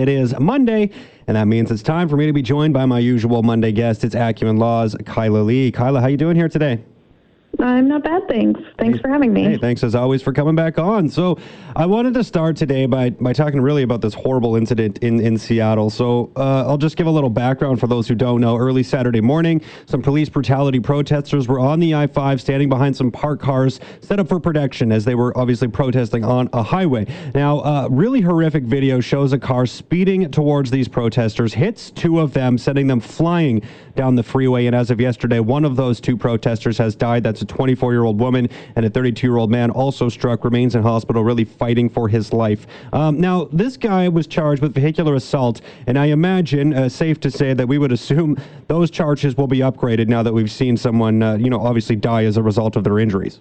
It is Monday, and that means it's time for me to be joined by my usual Monday guest. It's Acumen Law's Kyla Lee. Kyla, how you doing here today? I'm not bad, thanks. Thanks Hey. for having me. Hey, thanks as always for coming back on. So, I wanted to start today by, by talking really about this horrible incident in, in Seattle. So, uh, I'll just give a little background for those who don't know. Early Saturday morning, some police brutality protesters were on the I 5 standing behind some parked cars set up for protection as they were obviously protesting on a highway. Now, uh, really horrific video shows a car speeding towards these protesters, hits two of them, sending them flying down the freeway. And as of yesterday, one of those two protesters has died. That's a 24 year old woman and a 32 year old man also struck, remains in hospital, really fighting for his life. Um, now, this guy was charged with vehicular assault, and I imagine, uh, safe to say, that we would assume those charges will be upgraded now that we've seen someone, uh, you know, obviously die as a result of their injuries.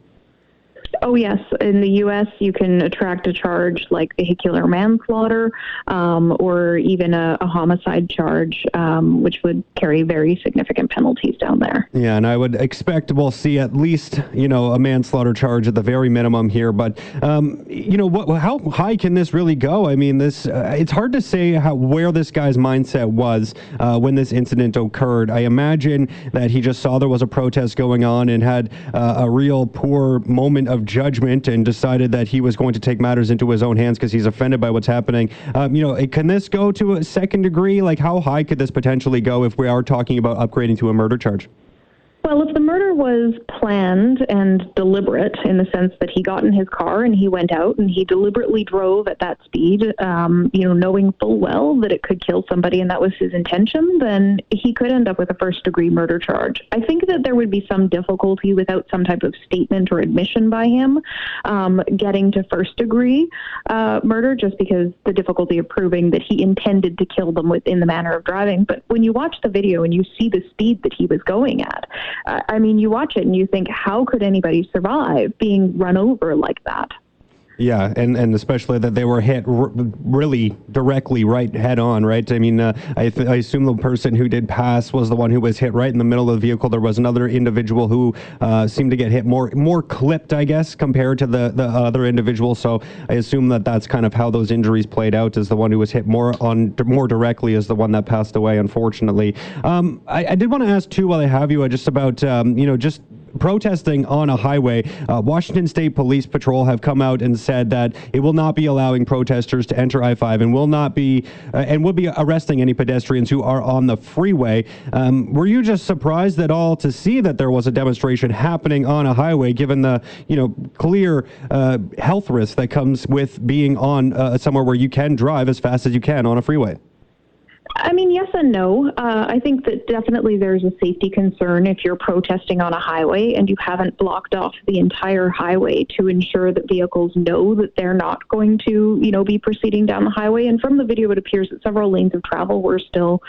Oh, yes. In the U.S., you can attract a charge like vehicular manslaughter um, or even a, a homicide charge, um, which would carry very significant penalties down there. Yeah, and I would expect we'll see at least, you know, a manslaughter charge at the very minimum here. But, um, you know, what, how high can this really go? I mean, this uh, it's hard to say how where this guy's mindset was uh, when this incident occurred. I imagine that he just saw there was a protest going on and had uh, a real poor moment of judgment and decided that he was going to take matters into his own hands because he's offended by what's happening. Um, you know, can this go to a second degree? Like, how high could this potentially go if we are talking about upgrading to a murder charge? Well, if the murder was planned and deliberate in the sense that he got in his car and he went out and he deliberately drove at that speed, um, you know, knowing full well that it could kill somebody and that was his intention, then he could end up with a first degree murder charge. I think that there would be some difficulty without some type of statement or admission by him um, getting to first degree uh, murder just because the difficulty of proving that he intended to kill them within the manner of driving. But when you watch the video and you see the speed that he was going at, I mean, you watch it and you think, how could anybody survive being run over like that? Yeah, and, and especially that they were hit r- really directly right head on, right? I mean, uh, I, th- I assume the person who did pass was the one who was hit right in the middle of the vehicle. There was another individual who uh, seemed to get hit more more clipped, I guess, compared to the, the other individual. So I assume that that's kind of how those injuries played out. Is the one who was hit more on more directly is the one that passed away, unfortunately. Um, I, I did want to ask too, while I have you, uh, just about um, you know just protesting on a highway. Uh, Washington State Police Patrol have come out and said that it will not be allowing protesters to enter I-5 and will not be uh, and will be arresting any pedestrians who are on the freeway. Um, were you just surprised at all to see that there was a demonstration happening on a highway, given the you know clear uh, health risk that comes with being on uh, somewhere where you can drive as fast as you can on a freeway? I mean, yes and no. Uh, I think that definitely there's a safety concern if you're protesting on a highway and you haven't blocked off the entire highway to ensure that vehicles know that they're not going to, you know, be proceeding down the highway. And from the video, it appears that several lanes of travel were still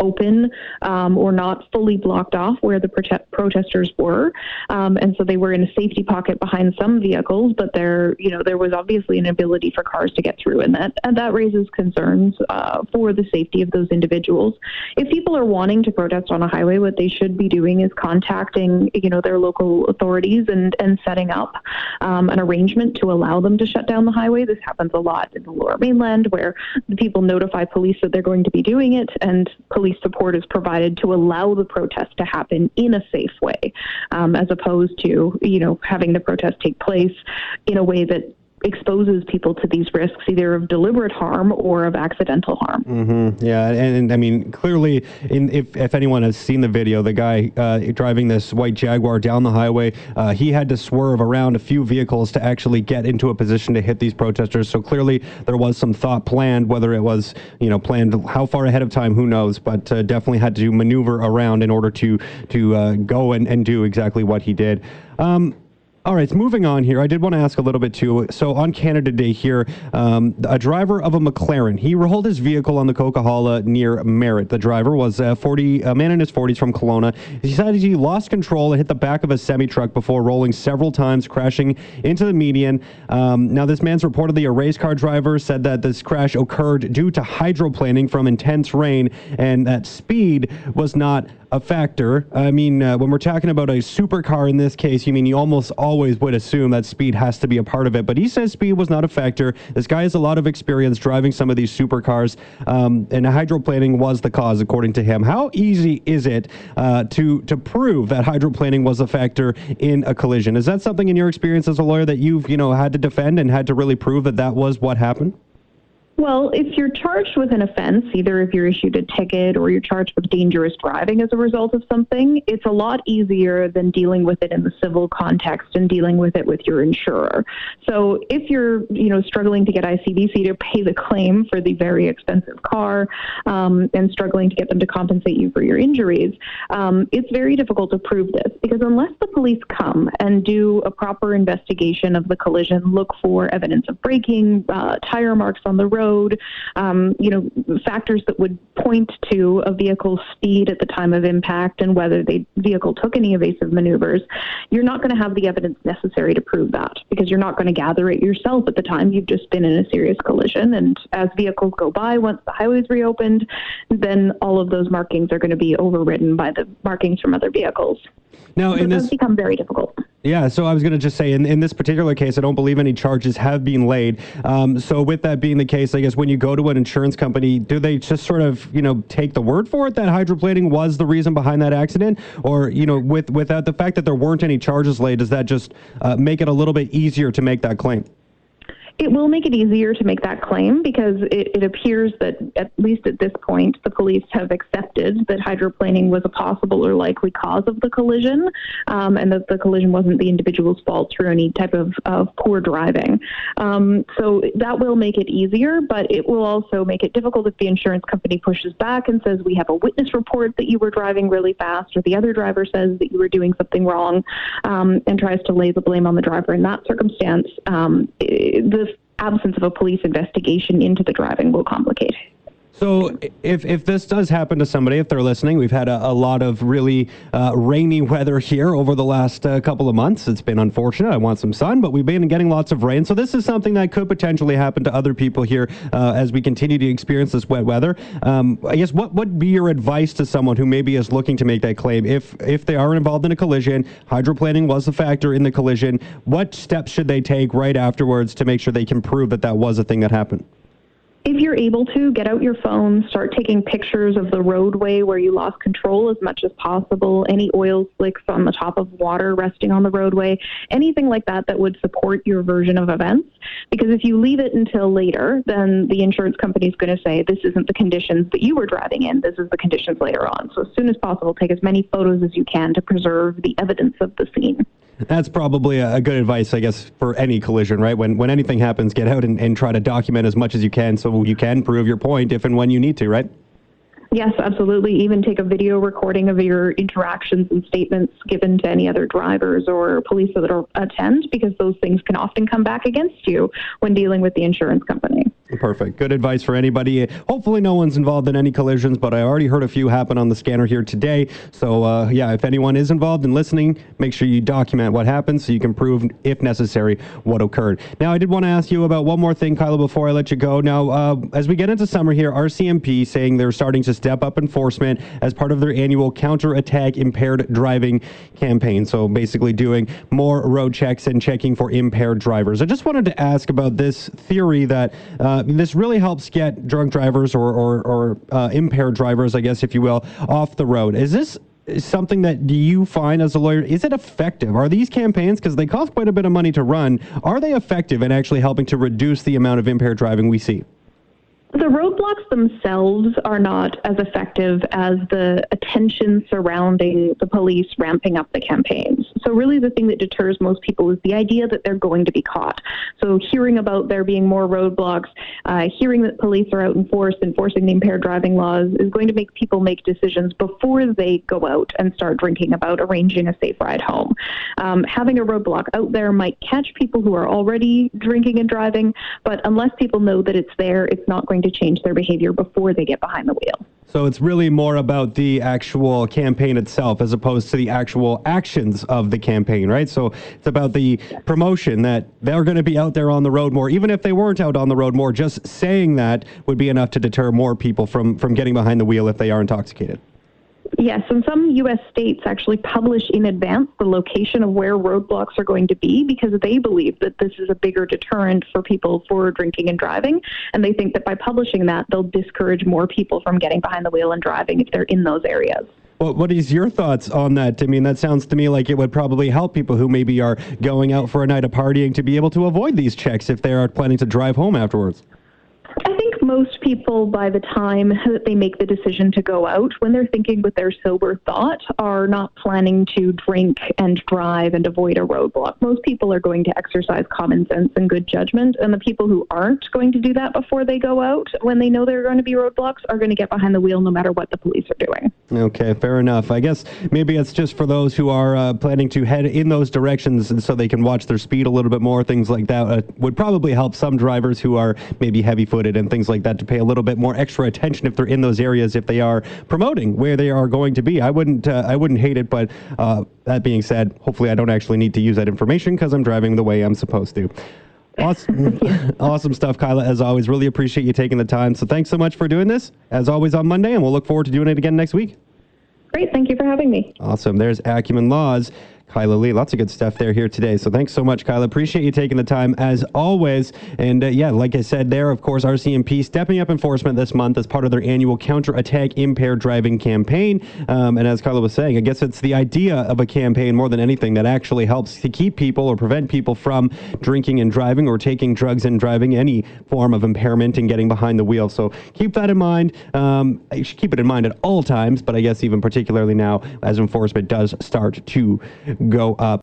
open um, or not fully blocked off where the prote- protesters were, um, and so they were in a safety pocket behind some vehicles. But there, you know, there was obviously an ability for cars to get through, and that and that raises concerns uh, for the safety of those individuals. If people are wanting to protest on a highway, what they should be doing is contacting, you know, their local authorities and and setting up um, an arrangement to allow them to shut down the highway. This happens a lot in the Lower Mainland, where the people notify police that they're going to be doing it, and police support is provided to allow the protest to happen in a safe way, um, as opposed to you know having the protest take place in a way that exposes people to these risks either of deliberate harm or of accidental harm. Mm-hmm. Yeah, and, and, I mean, clearly, in, if if anyone has seen the video, the guy uh, driving this white Jaguar down the highway, uh, he had to swerve around a few vehicles to actually get into a position to hit these protesters. So clearly, there was some thought planned. Whether it was you know planned how far ahead of time, who knows? But uh, definitely had to maneuver around in order to to uh, go and, and do exactly what he did. Um, all right, moving on here. I did want to ask a little bit too. So on Canada Day here, um, a driver of a McLaren, he rolled his vehicle on the Coquihalla near Merritt. The driver was a 40, a man in his 40s from Kelowna. He decided he lost control and hit the back of a semi truck before rolling several times, crashing into the median. Um, now, this man's reportedly a race car driver. Said that this crash occurred due to hydroplaning from intense rain, and that speed was not a factor. I mean, uh, when we're talking about a supercar in this case, you mean you almost always would assume that speed has to be a part of it. But he says speed was not a factor. This guy has a lot of experience driving some of these supercars, um, and hydroplaning was the cause, according to him. How easy is it uh, to to prove that hydroplaning was a factor in a collision? Is that something in your experience as a lawyer that you've you know had to defend and had to really prove that that was what happened? Well, if you're charged with an offense, either if you're issued a ticket or you're charged with dangerous driving as a result of something, it's a lot easier than dealing with it in the civil context and dealing with it with your insurer. So if you're, you know, struggling to get ICBC to pay the claim for the very expensive car um, and struggling to get them to compensate you for your injuries, um, it's very difficult to prove this because unless the police come and do a proper investigation of the collision, look for evidence of braking, uh, tire marks on the road road, um, you know, factors that would point to a vehicle's speed at the time of impact and whether the vehicle took any evasive maneuvers, you're not going to have the evidence necessary to prove that because you're not going to gather it yourself at the time. You've just been in a serious collision. And as vehicles go by, once the highway's reopened, then all of those markings are going to be overridden by the markings from other vehicles. Now, so in this become very difficult. Yeah, so I was going to just say, in, in this particular case, I don't believe any charges have been laid. Um, so, with that being the case, I guess when you go to an insurance company, do they just sort of, you know, take the word for it that hydroplaning was the reason behind that accident, or you know, with without the fact that there weren't any charges laid, does that just uh, make it a little bit easier to make that claim? It will make it easier to make that claim because it, it, appears that, at least at this point, the police have accepted that hydroplaning was a possible or likely cause of the collision um, and that the collision wasn't the individual's fault through any type of, of poor driving. Um, so that will make it easier, but it will also make it difficult if the insurance company pushes back and says, We have a witness report that you were driving really fast, or the other driver says that you were doing something wrong um, and tries to lay the blame on the driver in that circumstance. Um, the absence of a police investigation into the driving will complicate. So, if, if this does happen to somebody, if they're listening, we've had a, a lot of really uh, rainy weather here over the last uh, couple of months. It's been unfortunate. I want some sun, but we've been getting lots of rain. So, this is something that could potentially happen to other people here uh, as we continue to experience this wet weather. Um, I guess what would be your advice to someone who maybe is looking to make that claim? If, if they are involved in a collision, hydroplaning was a factor in the collision, what steps should they take right afterwards to make sure they can prove that that was a thing that happened? If you're able to, get out your phone, start taking pictures of the roadway where you lost control as much as possible, any oil slicks on the top of water resting on the roadway, anything like that that would support your version of events. Because if you leave it until later, then the insurance company is going to say, this isn't the conditions that you were driving in, this is the conditions later on. So as soon as possible, take as many photos as you can to preserve the evidence of the scene. That's probably a, good advice, I guess, for any collision, right? When when anything happens, get out and, and try to document as much as you can so you can prove your point if and when you need to, right? Yes, absolutely. Even take a video recording of your interactions and statements given to any other drivers or police that attend, because those things can often come back against you when dealing with the insurance company. Perfect. Good advice for anybody. Hopefully, no one's involved in any collisions, but I already heard a few happen on the scanner here today. So, uh, yeah, if anyone is involved in listening, make sure you document what happened so you can prove, if necessary, what occurred. Now, I did want to ask you about one more thing, Kyla, before I let you go. Now, uh, as we get into summer here, RCMP saying they're starting to step up enforcement as part of their annual counter-attack impaired driving campaign. So, basically, doing more road checks and checking for impaired drivers. I just wanted to ask about this theory that. Uh, this really helps get drunk drivers or, or, or uh, impaired drivers, I guess, if you will, off the road. Is this something that do you find as a lawyer is it effective are these campaigns because they cost quite a bit of money to run are they effective in actually helping to reduce the amount of impaired driving we see the roadblocks themselves are not as effective as the attention surrounding the police ramping up the campaigns. So, really, the thing that deters most people is the idea that they're going to be caught. So, hearing about there being more roadblocks, uh, hearing that police are out in force enforcing the impaired driving laws is going to make people make decisions before they go out and start drinking about arranging a safe ride home. Um, having a roadblock out there might catch people who are already drinking and driving, but unless people know that it's there, it's not going to change their behavior before they get behind the wheel. So it's really more about the actual campaign itself as opposed to the actual actions of the campaign, right? So it's about the promotion that they're going to be out there on the road more. Even if they weren't out on the road more, just saying that would be enough to deter more people from, from getting behind the wheel if they are intoxicated. Yes, and some U.S. states actually publish in advance the location of where roadblocks are going to be because they believe that this is a bigger deterrent for people for drinking and driving. And they think that by publishing that, they'll discourage more people from getting behind the wheel and driving if they're in those areas. Well, what is your thoughts on that? I mean, that sounds to me like it would probably help people who maybe are going out for a night of partying to be able to avoid these checks if they are planning to drive home afterwards. Most people, by the time that they make the decision to go out, when they're thinking with their sober thought, are not planning to drink and drive and avoid a roadblock. Most people are going to exercise common sense and good judgment, and the people who aren't going to do that before they go out, when they know there are going to be roadblocks, are going to get behind the wheel no matter what the police are doing. Okay, fair enough. I guess maybe it's just for those who are uh, planning to head in those directions and so they can watch their speed a little bit more. Things like that uh, would probably help some drivers who are maybe heavy footed and things like that to pay a little bit more extra attention if they're in those areas if they are promoting where they are going to be. I wouldn't uh, I wouldn't hate it, but uh, that being said, hopefully I don't actually need to use that information because I'm driving the way I'm supposed to. Awesome, awesome stuff, Kyla. As always, really appreciate you taking the time. So thanks so much for doing this. As always on Monday, and we'll look forward to doing it again next week. Great. Thank you for having me. Awesome. There's Acumen Laws. Kyla Lee. Lots of good stuff there here today. So thanks so much, Kyla. Appreciate you taking the time as always. And uh, yeah, like I said there, of course, RCMP stepping up enforcement this month as part of their annual counterattack impaired driving campaign. Um, and as Kyla was saying, I guess it's the idea of a campaign more than anything that actually helps to keep people or prevent people from drinking and driving or taking drugs and driving, any form of impairment and getting behind the wheel. So keep that in mind. Um, you should keep it in mind at all times, but I guess even particularly now as enforcement does start to go up.